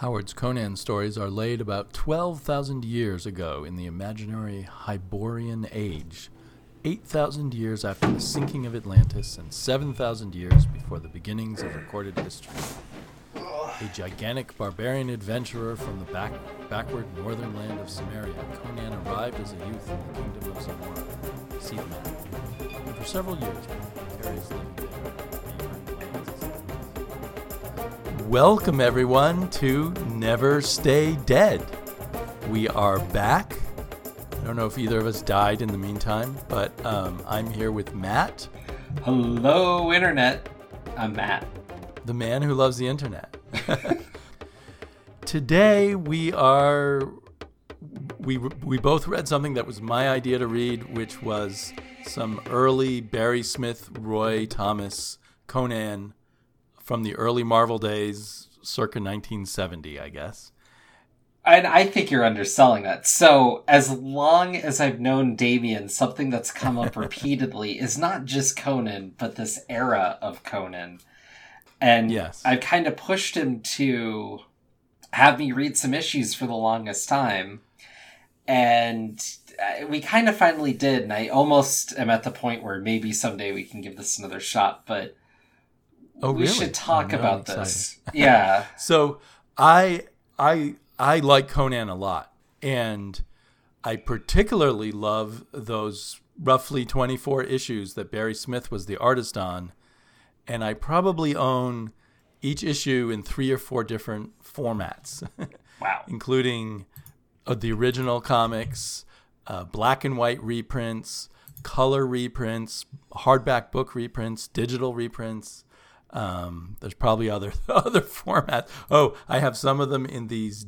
Howard's Conan stories are laid about 12,000 years ago in the imaginary Hyborian Age, 8,000 years after the sinking of Atlantis, and 7,000 years before the beginnings of recorded history. A gigantic barbarian adventurer from the back, backward northern land of Cimmeria, Conan arrived as a youth in the kingdom of Zamora, Seaman, and for several years carries. Welcome, everyone, to Never Stay Dead. We are back. I don't know if either of us died in the meantime, but um, I'm here with Matt, Hello, Internet. I'm Matt. the man who loves the internet. Today we are we we both read something that was my idea to read, which was some early Barry Smith, Roy Thomas, Conan from the early Marvel days, circa 1970, I guess. And I think you're underselling that. So, as long as I've known Damien, something that's come up repeatedly is not just Conan, but this era of Conan. And Yes. I've kind of pushed him to have me read some issues for the longest time. And uh, we kind of finally did. And I almost am at the point where maybe someday we can give this another shot. But Oh, we really? should talk Oh, about this. Yeah. So I I I like Conan a lot, and I particularly love those roughly 24 issues that Barry Smith was the artist on, and I probably own each issue in three or four different formats, Wow. including uh, the original comics, uh, black and white reprints, color reprints, hardback book reprints, digital reprints. Um, there's probably other other formats. Oh, I have some of them in these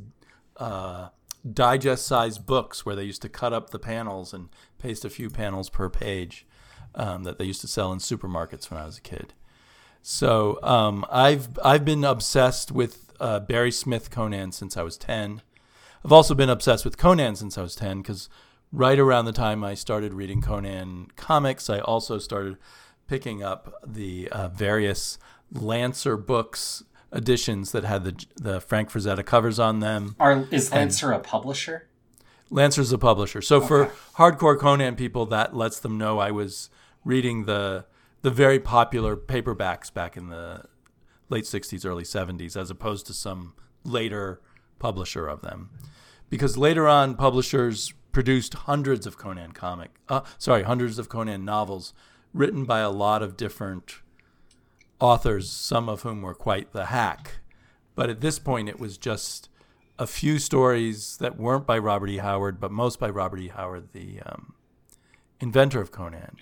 uh, digest-sized books where they used to cut up the panels and paste a few panels per page um, that they used to sell in supermarkets when I was a kid. So um, I've I've been obsessed with uh, Barry Smith Conan since I was ten. I've also been obsessed with Conan since I was ten because right around the time I started reading Conan comics, I also started picking up the uh, various Lancer books editions that had the the Frank Frazetta covers on them. Are, is Lancer a publisher? Lancer's a publisher. So for hardcore Conan people, that lets them know I was reading the the very popular paperbacks back in the late '60s, early '70s, as opposed to some later publisher of them. Because later on, publishers produced hundreds of Conan comic, uh, sorry, hundreds of Conan novels written by a lot of different authors, some of whom were quite the hack. But at this point, it was just a few stories that weren't by Robert E. Howard, but most by Robert E. Howard, the um, inventor of Conan.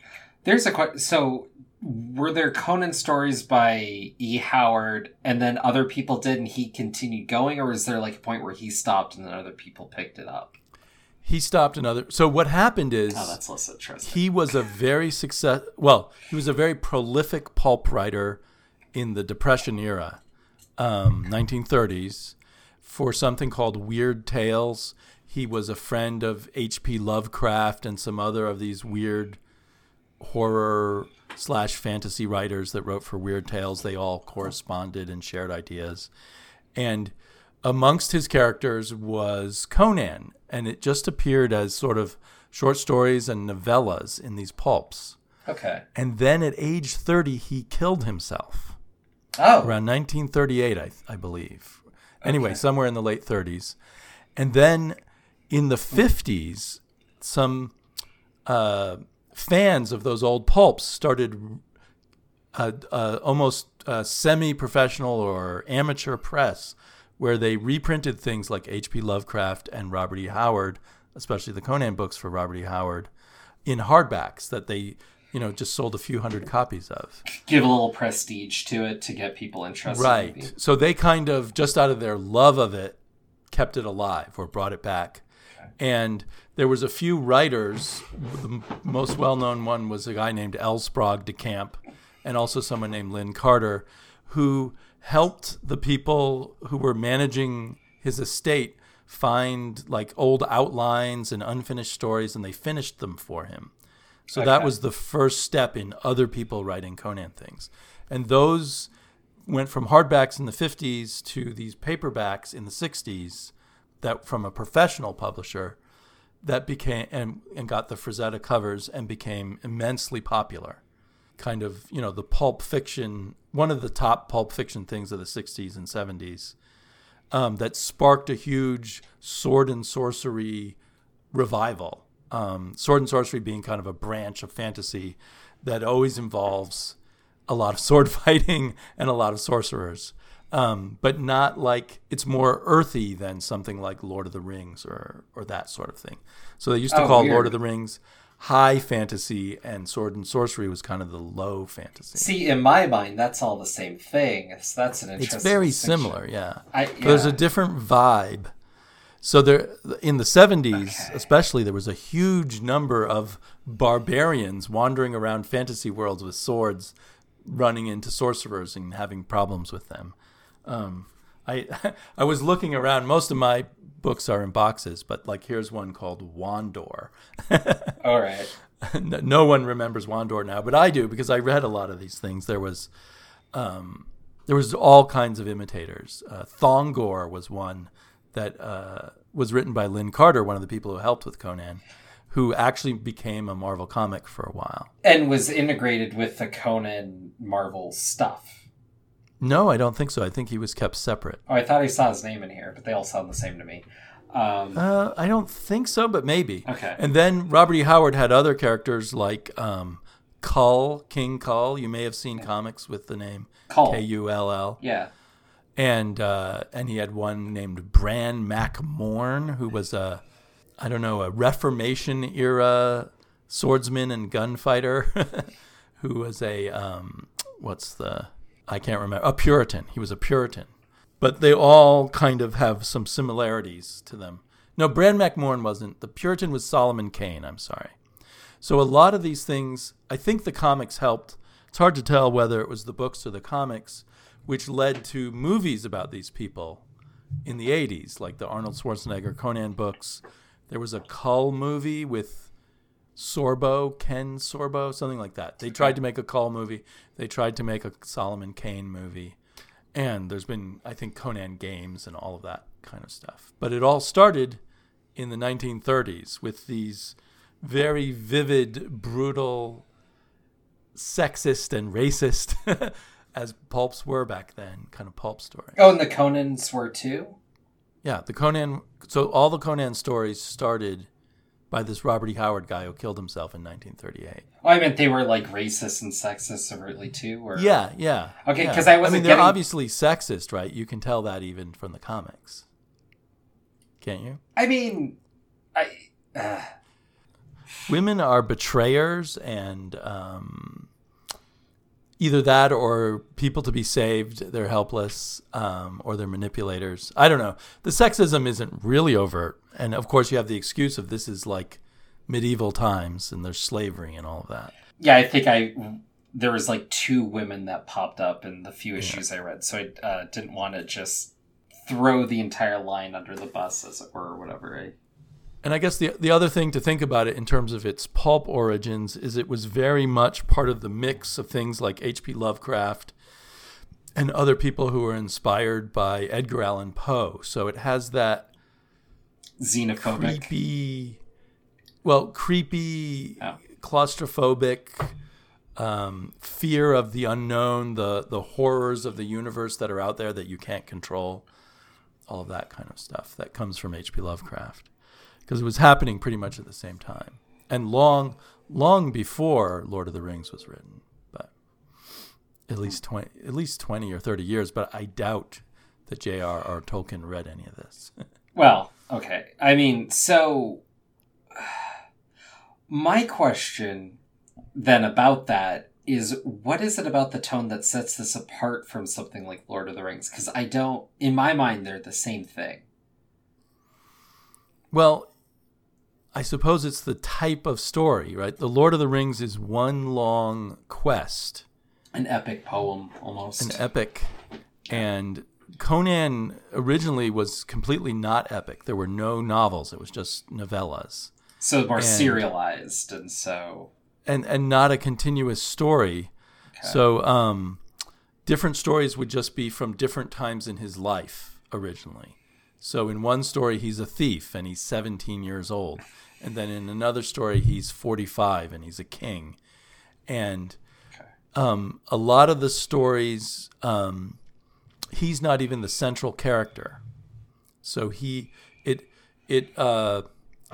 There's a question. So, were there Conan stories by E. Howard, and then other people did, and he continued going, or was there like a point where he stopped and then other people picked it up? He stopped another. So what happened is Oh, that's less interesting. he was a very success. Well, he was a very prolific pulp writer in the Depression era, um, 1930s, for something called Weird Tales. He was a friend of H.P. Lovecraft and some other of these weird horror slash fantasy writers that wrote for Weird Tales. They all corresponded and shared ideas. And amongst his characters was Conan, and it just appeared as sort of short stories and novellas in these pulps. okay. And then at age 30, he killed himself Oh, around 1938, I, I believe. Okay. Anyway, somewhere in the late 30s. And then in the 50s, some uh, fans of those old pulps started uh, uh, almost uh, semi professional or amateur press where they reprinted things like H.P. Lovecraft and Robert E. Howard, especially the Conan books for Robert E. Howard, in hardbacks that they, you know, just sold a few hundred copies of. give a little prestige to it to get people interested. Right. So they kind of, just out of their love of it, kept it alive or brought it back. And there was a few writers. The most well-known one was a guy named L. Sprague de Camp, and also someone named Lin Carter, who helped the people who were managing his estate find like old outlines and unfinished stories, and they finished them for him. So that was the first step in other people writing Conan things. And those went from hardbacks in the 50s to these paperbacks in the 60s that from a professional publisher that became and, and got the Frazetta covers and became immensely popular. Kind of, you know, the pulp fiction, one of the top pulp fiction things of the 60s and 70s um, that sparked a huge sword and sorcery revival. Um, sword and sorcery being kind of a branch of fantasy that always involves a lot of sword fighting and a lot of sorcerers um, but not like it's more earthy than something like Lord of the Rings or or that sort of thing. So they used to Oh, call weird. Lord of the Rings high fantasy, and sword and sorcery was kind of the low fantasy. See, in my mind, that's all the same thing. So that's an interesting. it's very similar, yeah. I, But There's a different vibe. So there, in the 70s, Okay. especially, there was a huge number of barbarians wandering around fantasy worlds with swords, running into sorcerers and having problems with them. Um, I I was looking around. Most of my books are in boxes, but like here's one called Wandor. All right. no no one remembers Wandor now, but I do because I read a lot of these things. There was, um, there was all kinds of imitators. Uh, Thongor was one that uh, was written by Lin Carter, one of the people who helped with Conan, who actually became a Marvel comic for a while. And was integrated with the Conan Marvel stuff. No, I don't think so. I think he was kept separate. Oh, I thought I saw his name in here, but they all sound the same to me. Um, Uh, I don't think so, but maybe. Okay. And then Robert E. Howard had other characters like um, Kull, King Kull. You may have seen comics with the name Kull. K U L L. yeah. and uh, and he had one named Bran Mak Morn, who was a I don't know a Reformation era swordsman and gunfighter, who was a um, what's the I can't remember a Puritan. He was a Puritan, but they all kind of have some similarities to them. No, Bran Mak Morn wasn't. The Puritan was Solomon Kane. I'm sorry. So a lot of these things, I think the comics helped. It's hard to tell whether it was the books or the comics, which led to movies about these people in the 80s, like the Arnold Schwarzenegger Conan books. There was a Kull movie with Sorbo, Ken Sorbo, something like that. They tried to make a Kull movie. They tried to make a Solomon Kane movie. And there's been, I think, Conan games and all of that kind of stuff. But it all started in the 1930s with these very vivid, brutal, sexist, and racist, as pulps were back then, kind of pulp story. Oh, and the Conans were too? Yeah, the Conan. So all the Conan stories started by this Robert E. Howard guy who killed himself in 1938. Oh, I meant they were like racist and sexist overtly too? Or... Yeah, yeah. Okay, yeah. 'cause I wasn't mean, they're getting- obviously sexist, right? You can tell that even from the comics, can't you? I mean, I. Uh, women are betrayers and um, either that or people to be saved they're helpless um, or they're manipulators. I don't know. The sexism isn't really overt. And of course you have the excuse of this is like medieval times and there's slavery and all of that. Yeah, I think I. There was like two women that popped up in the few issues I read, so I uh, didn't want to just throw the entire line under the bus, as it were, or whatever. I, And I guess the the other thing to think about it in terms of its pulp origins is it was very much part of the mix of things like H.P. Lovecraft and other people who were inspired by Edgar Allan Poe. So it has that xenophobic. creepy, well, creepy, Oh. claustrophobic um, fear of the unknown, the the horrors of the universe that are out there that you can't control, all of that kind of stuff that comes from H.P. Lovecraft, because it was happening pretty much at the same time and long, long before Lord of the Rings was written, but at least twenty, at least twenty or thirty years. But I doubt that J.R.R. Tolkien read any of this. Well, okay. I mean, so my question then about that is what is it about the tone that sets this apart from something like Lord of the Rings? Because I don't, in my mind, they're the same thing. Well, I suppose it's the type of story, right? The Lord of the Rings is one long quest, An epic poem, almost. an epic, and Conan originally was completely not epic. There were no novels; it was just novellas, so more and- serialized, and so and and not a continuous story. So, um, different stories would just be from different times in his life originally. So in one story, he's a thief and he's 17 years old. And then in another story, he's 45 and he's a king. And um, a lot of the stories, um, he's not even the central character. So he, it, it, uh,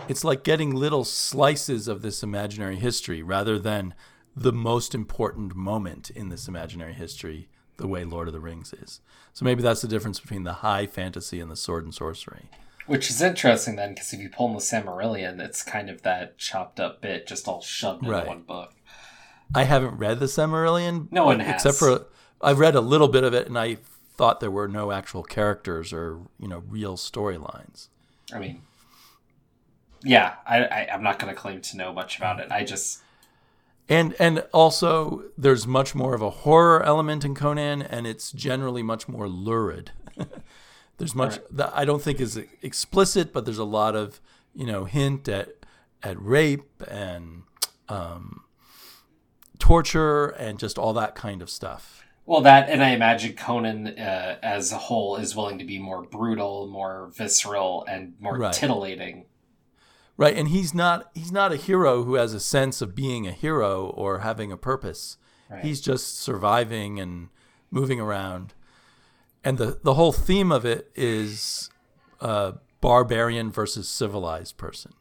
it's like getting little slices of this imaginary history rather than the most important moment in this imaginary history the way Lord of the Rings is. So maybe that's the difference between the high fantasy and the sword and sorcery. Which is interesting then, because if you pull in the Silmarillion, it's kind of that chopped up bit just all shoved into Right. one book. I haven't read the Silmarillion. No one has. except for I've read a little bit of it, and I thought there were no actual characters or you know real storylines. I mean, yeah, I, I I'm not going to claim to know much about it. I just And and also there's much more of a horror element in Conan, and it's generally much more lurid. there's much that I don't think is explicit, but there's a lot of you know hint at at rape and um, torture and just all that kind of stuff. well that, and I imagine Conan uh, as a whole is willing to be more brutal, more visceral, and more Right. titillating. Right, and he's not he's not a hero who has a sense of being a hero or having a purpose. Right. He's just surviving and moving around. And the the whole theme of it is uh, barbarian versus civilized person.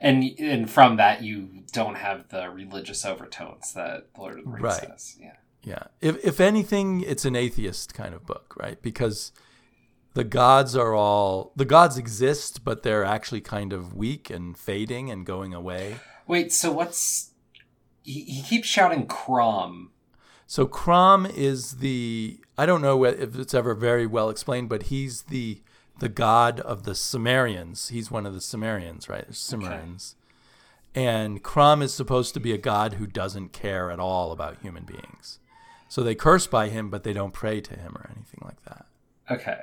And and from that, you don't have the religious overtones that Lord of the Rings Right. has. Yeah. Yeah. If if anything, it's an atheist kind of book, right? Because the gods are all the gods exist, but they're actually kind of weak and fading and going away. Wait, so what's he, he keeps shouting Crom. So Crom is the I don't know if it's ever very well explained, but he's the the god of the Cimmerians. He's one of the Cimmerians, right? Cimmerians. And Crom is supposed to be a god who doesn't care at all about human beings. So they curse by him, but they don't pray to him or anything like that. Okay.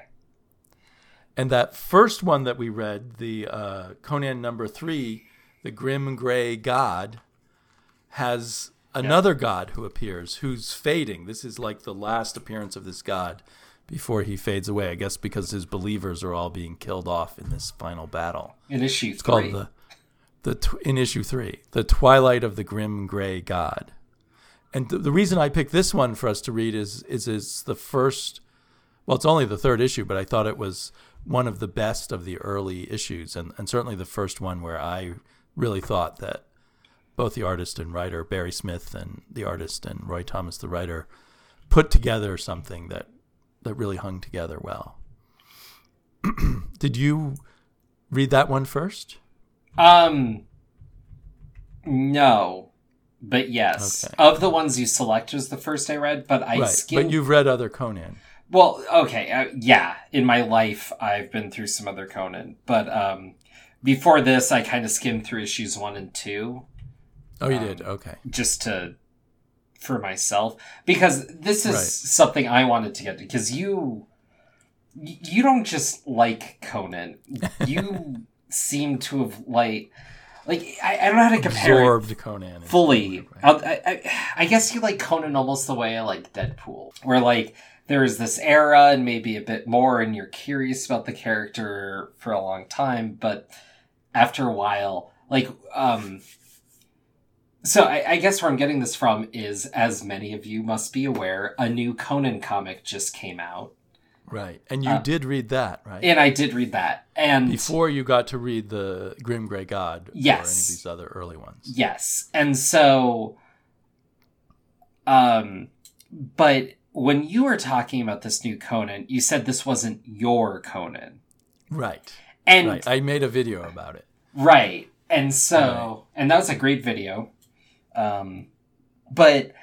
And that first one that we read, the uh, Conan number three, the Grim Gray God, has another god who appears who's fading. This is like the last appearance of this god before he fades away. I guess because his believers are all being killed off in this final battle. In issue It's three. called the the tw- in issue three, the Twilight of the Grim Gray God. And th- the reason I picked this one for us to read is is is the first. Well, it's only the third issue, but I thought it was one of the best of the early issues, and, and certainly the first one where I really thought that both the artist and writer Barry Smith and the artist and Roy Thomas the writer put together something that that really hung together well. Did you read that one first? Um, no, but yes. Okay. Of the ones you select was the first I read, but I right, skimmed. but you've read other Conan. Well, okay, uh, yeah. In my life, I've been through some other Conan, but um, before this, I kind of skimmed through issues one and two Oh, you Um, did. Okay. just to for myself because this is Right. something I wanted to get to because you you don't just like Conan. You seem to have like like I, I don't know how to compare Absorbed Conan. fully. the right? I'll- I, I, I guess you like Conan almost the way I like Deadpool, where like there's this era and maybe a bit more, and you're curious about the character for a long time, but after a while, like um. So I, I guess where I'm getting this from is, as many of you must be aware, a new Conan comic just came out, Right. And you Uh, did read that, right? and I did read that, and Before you got to read the Grim Gray God yes, or any of these other early ones. Yes. And so um but when you were talking about this new Conan, you said this wasn't your Conan. Right. And right. I made a video about it. right. And so and that was a great video. Um but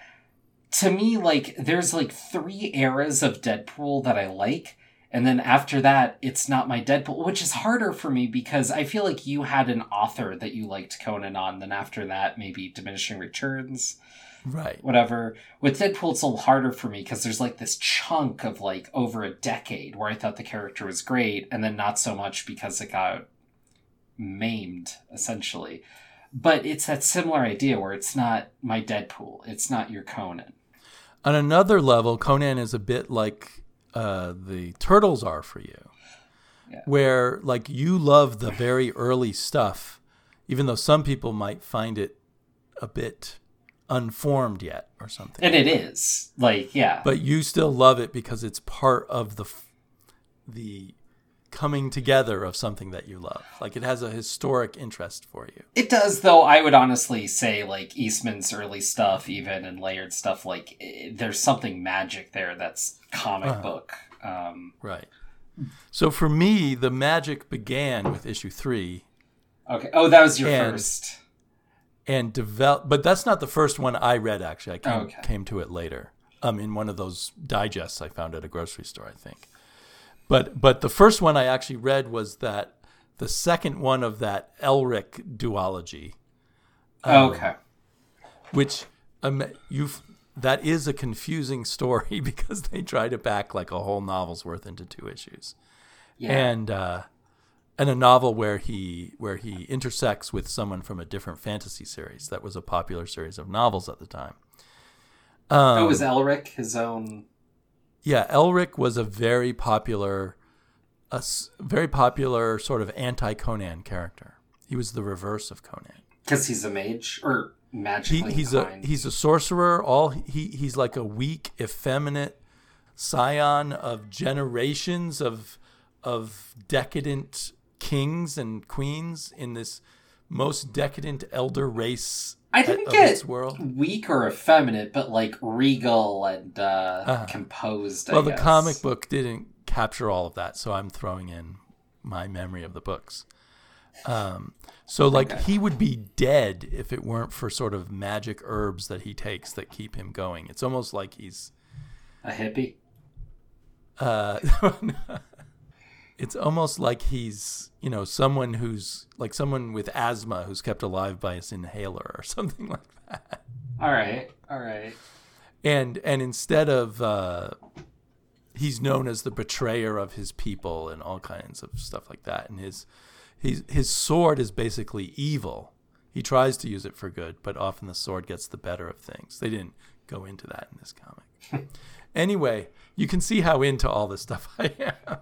to me like there's like three eras of Deadpool that I like and then after that it's not my Deadpool which is harder for me because I feel like you had an author that you liked Conan on then after that maybe diminishing returns Right. whatever. With Deadpool, it's a little harder for me because there's like this chunk of like over a decade where I thought the character was great, and then not so much because it got maimed, essentially. But it's that similar idea where it's not my Deadpool, it's not your Conan. on another level, Conan is a bit like uh, the Turtles are for you, Yeah. where like you love the very early stuff, even though some people might find it a bit unformed yet or something. And it is. Like, yeah. but you still love it because it's part of the the coming together of something that you love. Like it has a historic interest for you. It does, though. I would honestly say, like Eastman's early stuff, even and Laird stuff, like eh, there's something magic there that's comic Uh-huh. book. Um, Right. So for me, the magic began with issue three okay. Oh, that was your And- first. and develop, but that's not the first one I read. Actually, I came, Okay. came to it later. Um, in one of those digests I found at a grocery store, I think. But but the first one I actually read was that the second one of that Elric duology. Um, okay. which um, you that is a confusing story because they try to pack like a whole novel's worth into two issues, Yeah. and uh, and a novel where he where he intersects with someone from a different fantasy series that was a popular series of novels at the time. Um, oh, was Elric his own? Yeah, Elric was a very popular, a very popular sort of anti Conan character. He was the reverse of Conan. Because he's a mage or he, magically he's a he's a sorcerer. All he he's like a weak, effeminate scion of generations of of decadent kings and queens in this most decadent elder race I didn't its get world. weak or effeminate, but like regal and uh, Uh-huh. composed. Well, the comic book didn't capture all of that, so I'm throwing in my memory of the books. Um, so, like, Okay. he would be dead if it weren't for sort of magic herbs that he takes that keep him going. It's almost like he's a hippie. uh, it's almost like he's you know someone who's like someone with asthma who's kept alive by his inhaler or something like that. All right, all right. and and instead of uh, he's known as the betrayer of his people and all kinds of stuff like that. And his his his sword is basically evil. He tries to use it for good but often the sword gets the better of things. They didn't go into that in this comic. Anyway you can see how into all this stuff i am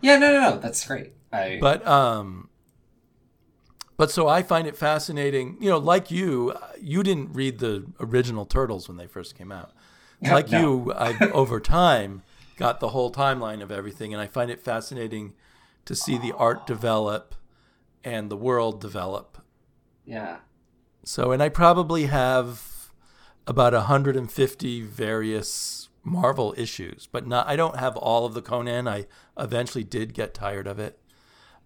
Yeah, no, no, no. That's great. I but um but so i find it fascinating you know like you you didn't read the original turtles when they first came out like No. you i've over time got the whole timeline of everything and i find it fascinating to see the art develop and the world develop yeah. so and i probably have about 150 various marvel issues but not i don't have all of the conan. I eventually did get tired of it.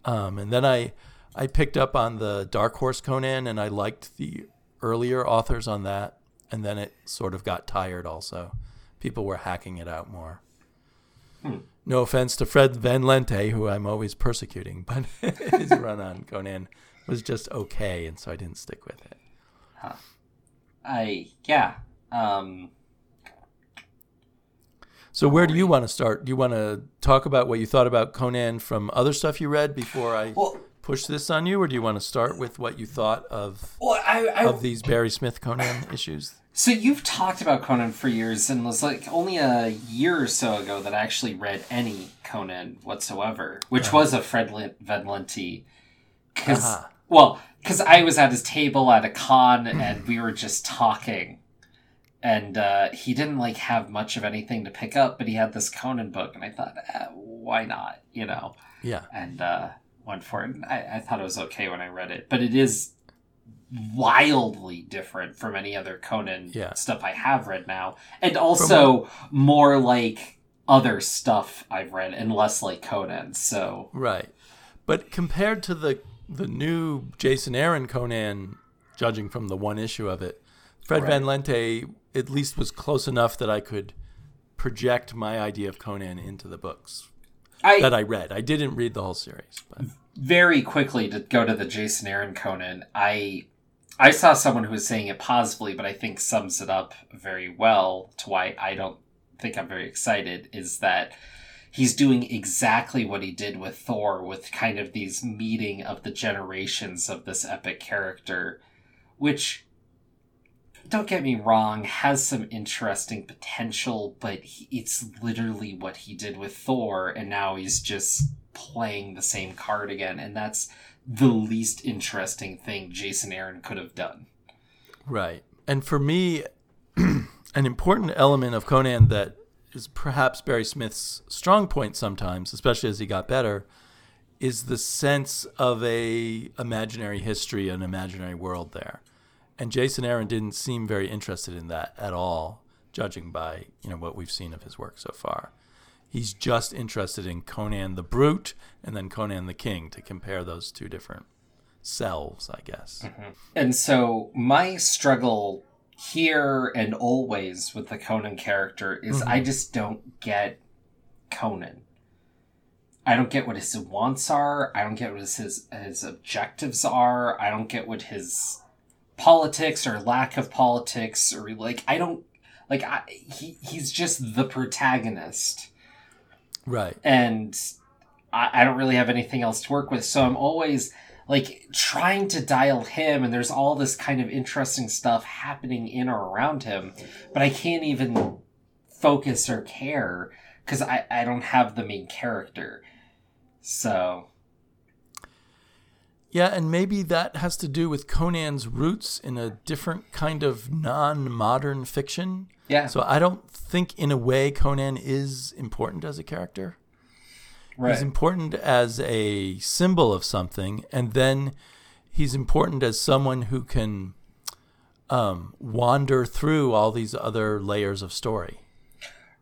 Um, and then i i picked up on the dark horse conan and i liked the earlier authors on that and then it sort of got tired also. People were hacking it out more. No offense to fred van lente who i'm always persecuting but his run on conan was just okay and so i didn't stick with it. I yeah. Um So where do you want to start? Do you want to talk about what you thought about Conan from other stuff you read before I well push this on you, or do you want to start with what you thought of well I, I of these Barry Smith Conan issues? So you've talked about Conan for years, and it was like only a year or so ago that I actually read any Conan whatsoever, which was a Fred Van Because Uh-huh. well, because I was at his table at a con, and we were just talking, and uh, he didn't like have much of anything to pick up, but he had this Conan book, and I thought, eh, why not, you know? Yeah, and uh, went for it. I, I thought it was okay when I read it, but it is wildly different from any other Conan Yeah. stuff I have read now, and also more like other stuff I've read and less like Conan. So right. But compared to the the new Jason Aaron Conan, judging from the one issue of it, Fred Van Lente at least was close enough that I could project my idea of Conan into the books I that I read. I didn't read the whole series, but very quickly to go to the Jason Aaron Conan. I I saw someone who was saying it positively, but I think sums it up very well to why I don't think I'm very excited. Is that he's doing exactly what he did with Thor, with kind of these meeting of the generations of this epic character, which don't get me wrong, has some interesting potential, but he, it's literally what he did with Thor, and now he's just playing the same card again, and that's the least interesting thing Jason Aaron could have done. Right. And for me, an important element of Conan that is perhaps Barry Smith's strong point sometimes, especially as he got better, is the sense of a imaginary history, an imaginary world there. And Jason Aaron didn't seem very interested in that at all, judging by you know what we've seen of his work so far. He's just interested in Conan the Brute and then Conan the King to compare those two different selves, I guess. Mm-hmm. And so my struggle here and always with the Conan character is mm-hmm. I just don't get Conan. I don't get what his wants are. I don't get what his his objectives are. I don't get what his politics or lack of politics or like I don't like I, he he's just the protagonist. Right. And I, I don't really have anything else to work with, so I'm always like trying to dial him and there's all this kind of interesting stuff happening in or around him, but I can't even focus or care because I, I don't have the main character. So yeah, and maybe that has to do with Conan's roots in a different kind of non modern fiction. Yeah. So I don't think, in a way, Conan is important as a character. Right. He's important as a symbol of something, and then he's important as someone who can um, wander through all these other layers of story.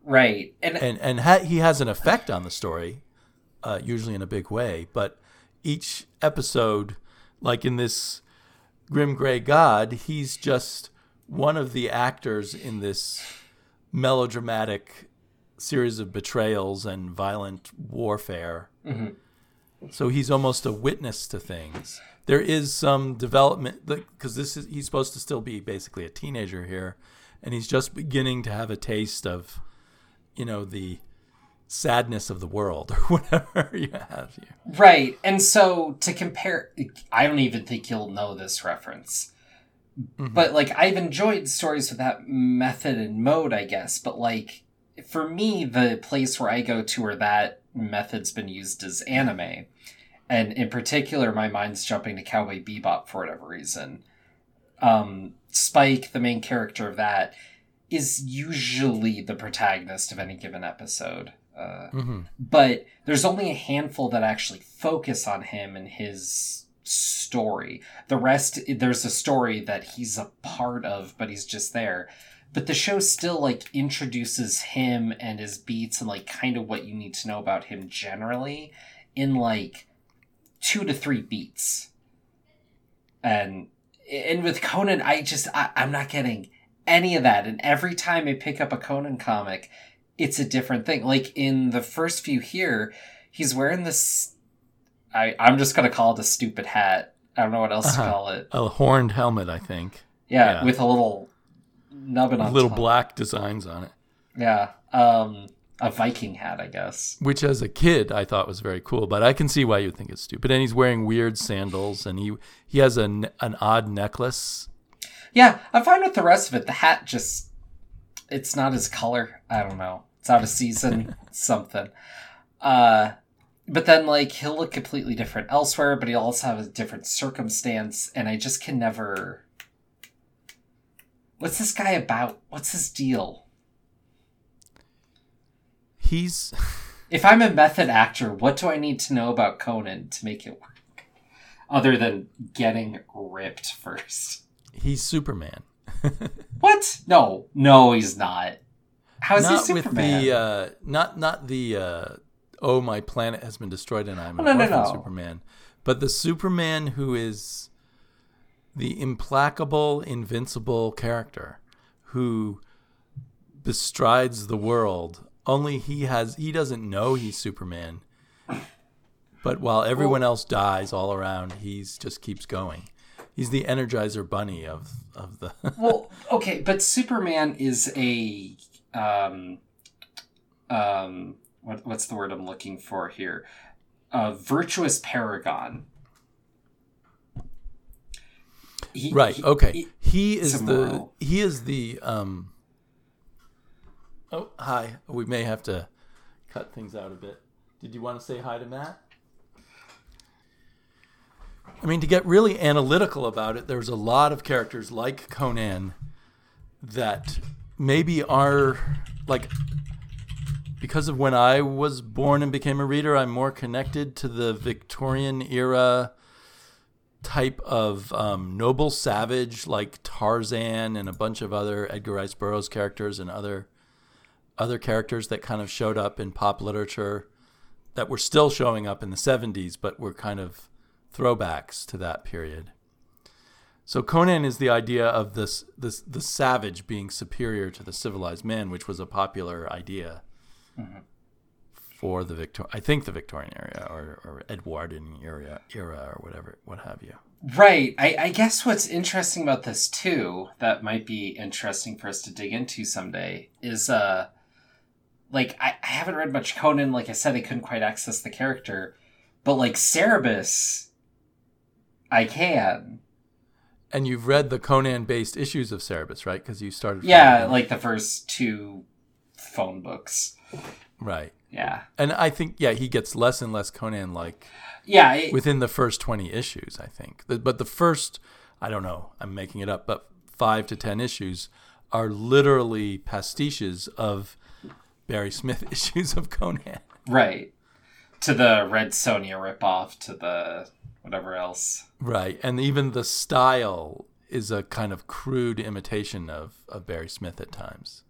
Right. And and, and ha- he has an effect on the story, uh, usually in a big way, but each episode, like in this Grim Gray God, he's just one of the actors in this melodramatic series of betrayals and violent warfare. Mm-hmm. So he's almost a witness to things. There is some development because this is he's supposed to still be basically a teenager here, and he's just beginning to have a taste of, you know, the sadness of the world or whatever you have here. Right. And so to compare I don't even think you'll know this reference. Mm-hmm. But like I've enjoyed stories with that method and mode, I guess, but like for me the place where I go to where that method's been used is anime. And in particular my mind's jumping to Cowboy Bebop for whatever reason. Um Spike, the main character of that, is usually the protagonist of any given episode. Uh, mm-hmm. But there's only a handful that actually focus on him and his story. The rest, there's a story that he's a part of, but he's just there. But the show still like introduces him and his beats and like kind of what you need to know about him generally in like two to three beats. And and with Conan, I just I, I'm not getting any of that. And every time I pick up a Conan comic, it's a different thing. Like in the first few here, he's wearing this. I I'm just gonna call it a stupid hat. I don't know what else uh-huh. to call it. A horned helmet, I think. Yeah, yeah. with a little nubbin on little top. black designs on it. Yeah, um, a Viking hat, I guess. Which, as a kid, I thought was very cool, but I can see why you think it's stupid. And he's wearing weird sandals, and he he has an an odd necklace. Yeah, I'm fine with the rest of it. The hat just it's not his color. I don't know. It's out of season, something. Uh, but then like he'll look completely different elsewhere, but he'll also have a different circumstance, and I just can never. What's this guy about? What's his deal? He's. if I'm a method actor, what do I need to know about Conan to make it work? Other than getting ripped first. He's Superman. what? No, no, he's not. How's not he Superman? With the, uh, not not the uh, oh my planet has been destroyed and I'm oh, no, no, no. Superman, but the Superman who is the implacable, invincible character who bestrides the world. Only he has he doesn't know he's Superman. But while everyone else dies all around, he's just keeps going. He's the Energizer Bunny of of the. well, okay, but Superman is a um, um, what, what's the word I'm looking for here? A virtuous paragon. He, right. He, okay. He, he is the he is the um. Oh hi, we may have to cut things out a bit. Did you want to say hi to Matt? I mean, to get really analytical about it, there's a lot of characters like Conan that maybe are like because of when I was born and became a reader, I'm more connected to the Victorian era type of um, noble savage like Tarzan and a bunch of other Edgar Rice Burroughs characters and other other characters that kind of showed up in pop literature that were still showing up in the 70s but were kind of throwbacks to that period. So Conan is the idea of this this the savage being superior to the civilized man, which was a popular idea for the Victor I think the Victorian era or, or Edwardian era era or whatever what have you. Right. I, I guess what's interesting about this too, that might be interesting for us to dig into someday, is uh like I, I haven't read much Conan, like I said, I couldn't quite access the character. But like Cerebus I can. And you've read the Conan based issues of Cerebus, right? Because you started Yeah, like the first two phone books. right. Yeah. And I think yeah, he gets less and less Conan like Yeah, it, within the first 20 issues, I think. But the first, I don't know, I'm making it up, but 5 to 10 issues are literally pastiches of Barry Smith issues of Conan. right. To the Red Sonja ripoff, to the whatever else. Right. And even the style is a kind of crude imitation of, of Barry Smith at times.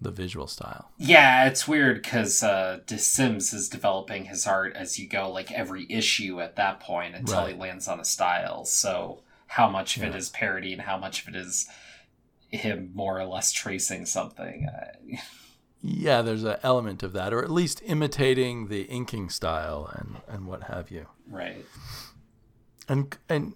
The visual style. Yeah, it's weird because uh, Dave Sim is developing his art as you go, like every issue at that point until Right. he lands on a style. So, how much of it Yeah. is parody and how much of it is him more or less tracing something? Yeah, there's an element of that, or at least imitating the inking style and, and what have you. right. And and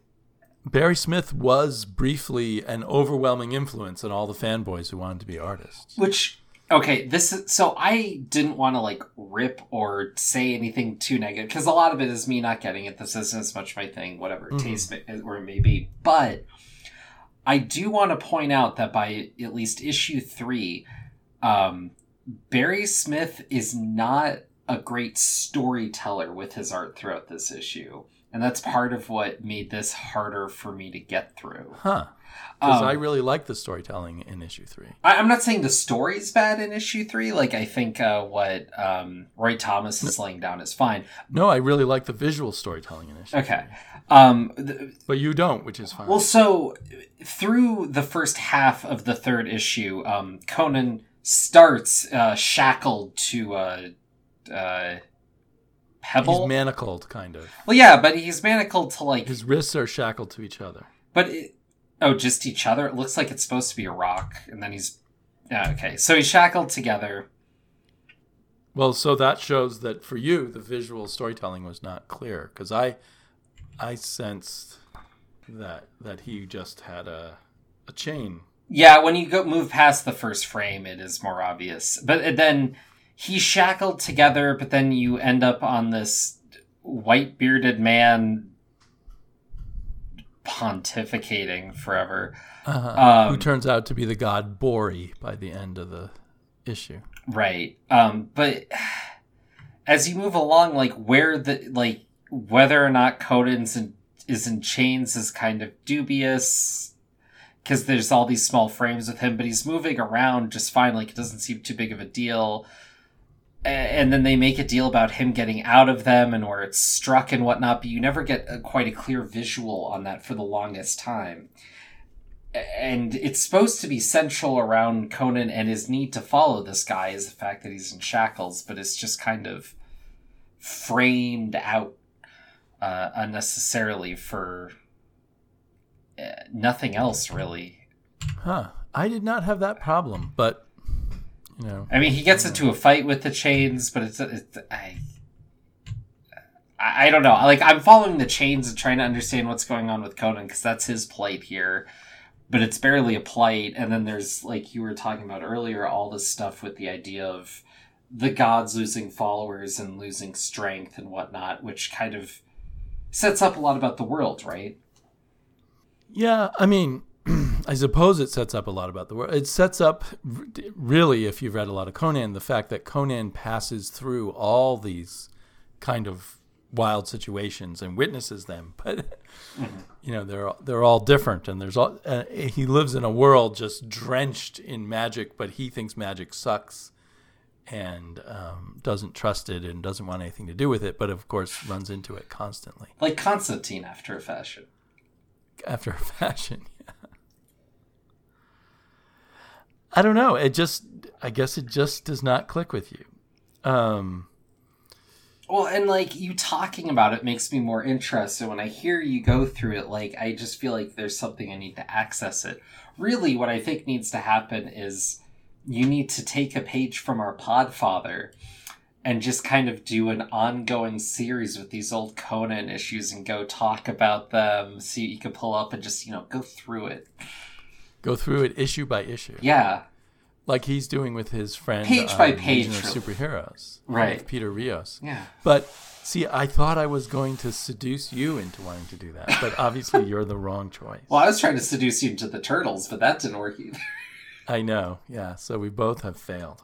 Barry Smith was briefly an overwhelming influence on all the fanboys who wanted to be artists. Which, okay, this is so I didn't want to like rip or say anything too negative because a lot of it is me not getting it. This isn't as much my thing, whatever Mhm. taste or it may be. But I do want to point out that by at least issue three, um, Barry Smith is not a great storyteller with his art throughout this issue. And that's part of what made this harder for me to get through. Huh. Because Um, I really like the storytelling in issue three. I, I'm not saying the story's bad in issue three. Like I think uh, what um, Roy Thomas is laying down is fine. No, I really like the visual storytelling in issue. Okay. Um, th- But you don't, which is fine. well, so through the first half of the third issue, um, Conan starts uh, shackled to uh, uh, Pebble. He's manacled, kind of. well, yeah, but he's manacled to like, His wrists are shackled to each other. but it, oh, just each other. It looks like it's supposed to be a rock, and then he's yeah, okay. So he's shackled together. Well, so that shows that for you, the visual storytelling was not clear because I, I sensed that that he just had a, a chain. Yeah, when you go move past the first frame, it is more obvious. But then he's shackled together, but then you end up on this white bearded man pontificating forever. Uh-huh. Who Um, turns out to be the god Borri by the end of the issue. Right. Um, but as you move along, like where the like whether or not Conan's in, is in chains is kind of dubious because there's all these small frames with him, but he's moving around just fine. Like it doesn't seem too big of a deal. And then they make a deal about him getting out of them and where it's struck and whatnot, but you never get a, quite a clear visual on that for the longest time and it's supposed to be central around Conan and his need to follow this guy is the fact that he's in shackles, but it's just kind of framed out uh, unnecessarily for nothing else, really. Huh. I did not have that problem, but you know, I mean, he gets into a fight with the chains, but it's, it's I. I I don't know. Like I'm following the chains and trying to understand what's going on with Conan because that's his plight here, but it's barely a plight. And then there's like you were talking about earlier, all this stuff with the idea of the gods losing followers and losing strength and whatnot, which kind of sets up a lot about the world, right? Yeah. I mean, I suppose it sets up a lot about the world. It sets up, really, if you've read a lot of Conan, the fact that Conan passes through all these kind of wild situations and witnesses them. But mm-hmm. you know, they're they're all different, and there's all. Uh, he lives in a world just drenched in magic, but he thinks magic sucks, and um, doesn't trust it and doesn't want anything to do with it. But of course, runs into it constantly, like Constantine after a fashion. After a fashion, yeah. I don't know. It just, I guess, it just does not click with you. Um, well, and like you talking about it makes me more interested. When I hear you go through it, like I just feel like there's something I need to access it. Really, what I think needs to happen is you need to take a page from our Podfather and just kind of do an ongoing series with these old Conan issues and go talk about them. See what you can pull up and just you know go through it. Go through it issue by issue. Yeah, like he's doing with his friend page by um, page of superheroes, right? Peter Rios. Yeah. But see, I thought I was going to seduce you into wanting to do that, but obviously you're the wrong choice. Well, I was trying to seduce you into the turtles, but that didn't work either. I know. Yeah. So we both have failed.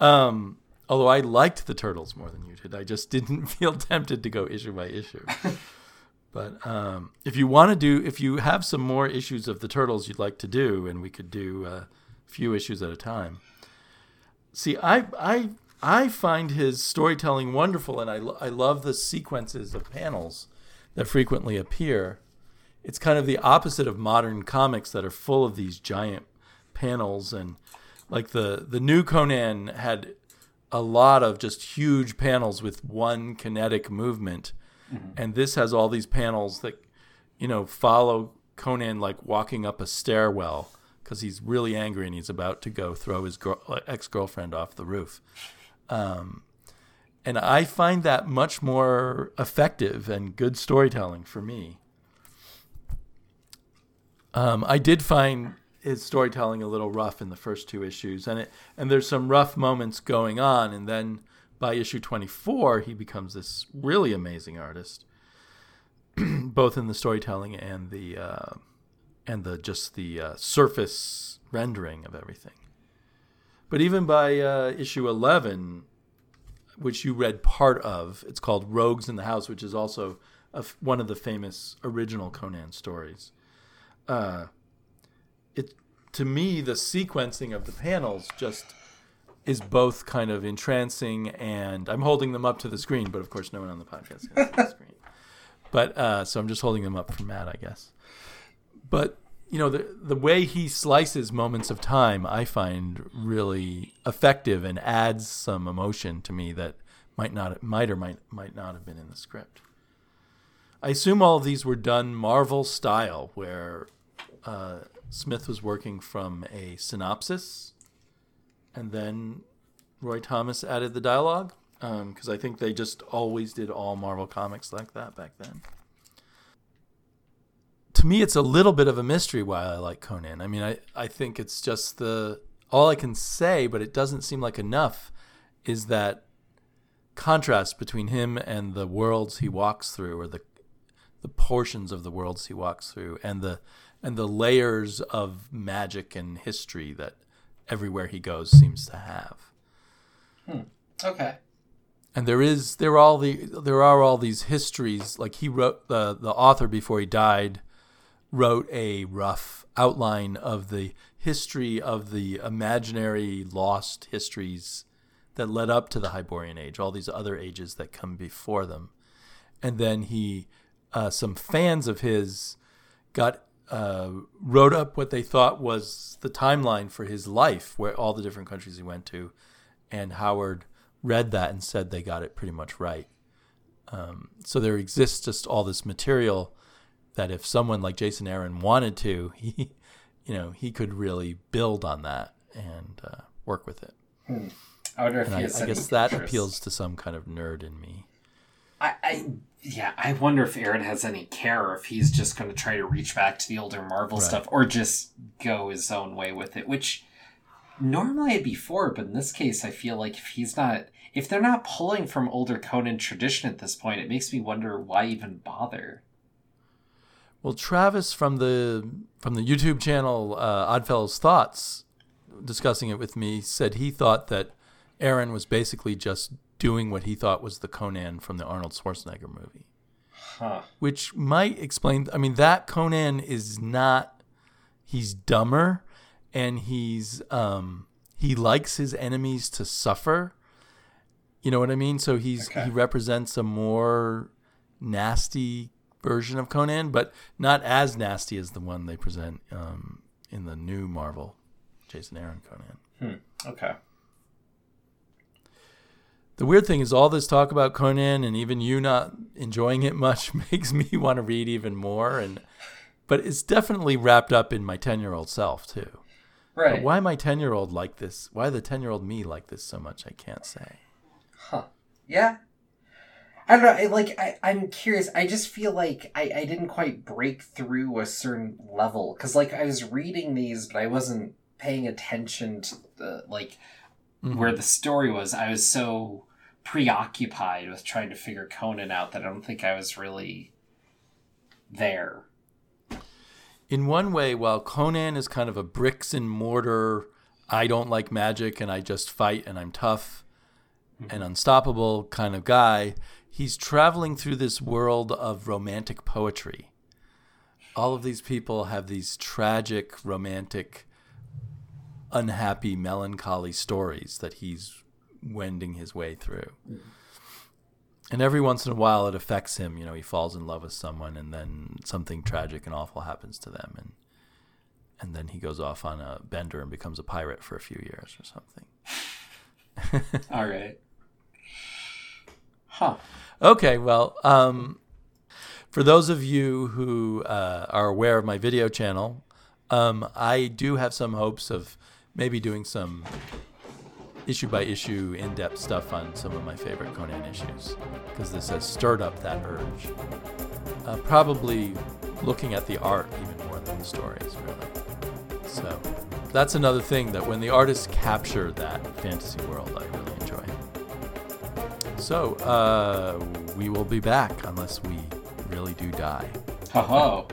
Um, although I liked the turtles more than you did, I just didn't feel tempted to go issue by issue. But um, if you want to do, if you have some more issues of the turtles you'd like to do, and we could do a few issues at a time. See, I I I find his storytelling wonderful, and I I love the sequences of panels that frequently appear. It's kind of the opposite of modern comics that are full of these giant panels and like the the new Conan had a lot of just huge panels with one kinetic movement. Mm-hmm. And this has all these panels that you know follow Conan like walking up a stairwell because he's really angry and he's about to go throw his girl, ex girlfriend off the roof. Um, and I find that much more effective and good storytelling for me. Um, I did find his storytelling a little rough in the first two issues, and it and there's some rough moments going on, and then by issue 24 he becomes this really amazing artist, both in the storytelling and the uh, and the just the uh, surface rendering of everything. But even by uh, issue 11, which you read part of, it's called Rogues in the House, which is also one of the famous original Conan stories. Uh, to me the sequencing of the panels just is both kind of entrancing and I'm holding them up to the screen, but of course no one on the podcast can see the screen. But uh, so I'm just holding them up for Matt, I guess. But you know the the way he slices moments of time, I find really effective and adds some emotion to me that might not might or might might not have been in the script. I assume all of these were done Marvel style, where uh, Smith was working from a synopsis, and then Roy Thomas added the dialogue, because um, I think they just always did all Marvel comics like that back then to me, it's a little bit of a mystery why I like Conan. I mean, I, I think it's just the all I can say, but it doesn't seem like enough, is that contrast between him and the worlds he walks through, or the the portions of the worlds he walks through, and the and the layers of magic and history that everywhere he goes seems to have. Hmm. Okay. And there is there are all the there are all these histories like he wrote the the author before he died wrote a rough outline of the history of the imaginary lost histories that led up to the Hyborian Age, all these other ages that come before them. And then he, uh, some fans of his, got uh, wrote up what they thought was the timeline for his life, where all the different countries he went to, and Howard read that and said they got it pretty much right. Um, so there exists just all this material that if someone like Jason Aaron wanted to, he, you know, he could really build on that and uh, work with it. Hmm. I wonder if I, I, guess that appeals to some kind of nerd in me. I, I, yeah, I wonder if Aaron has any care, if he's just going to try to reach back to the older Marvel right. stuff, or just go his own way with it. Which normally I'd be for, but in this case, I feel like if he's not, if they're not pulling from older Conan tradition at this point, it makes me wonder why even bother. Well, Travis from the from the YouTube channel uh, Oddfellows Thoughts, discussing it with me, said he thought that Aaron was basically just doing what he thought was the Conan from the Arnold Schwarzenegger movie. Huh. Which might explain. I mean, that Conan is not. He's dumber, and he's um, he likes his enemies to suffer. You know what I mean? So he's Okay. he represents a more nasty version of Conan, but not as nasty as the one they present um, in the new Marvel Jason Aaron Conan. Okay. The weird thing is, all this talk about Conan and even you not enjoying it much makes me want to read even more. And but it's definitely wrapped up in my ten year old self too. Right. But why my ten year old like this? Why the ten year old me like this so much? I can't say. Huh. Yeah. I don't know. I, like, I, I'm curious. I just feel like I, I didn't quite break through a certain level. Because, like, I was reading these, but I wasn't paying attention to, the, like, where mm-hmm. the story was. I was so preoccupied with trying to figure Conan out that I don't think I was really there. In one way, while Conan is kind of a bricks and mortar, I don't like magic and I just fight and I'm tough mm-hmm. and unstoppable kind of guy, he's traveling through this world of romantic poetry. All of these people have these tragic, romantic, unhappy, melancholy stories that he's wending his way through. And every once in a while, it affects him. You know, he falls in love with someone, and then something tragic and awful happens to them, and and then he goes off on a bender and becomes a pirate for a few years or something. All right. Huh. Okay, well, um, for those of you who uh, are aware of my video channel, um, I do have some hopes of maybe doing some issue by issue, in depth stuff on some of my favorite Conan issues, because this has stirred up that urge. Uh, probably looking at the art even more than the stories, really. So that's another thing that when the artists capture that fantasy world, I really enjoy. So uh, we will be back unless we really do die. Ho ho.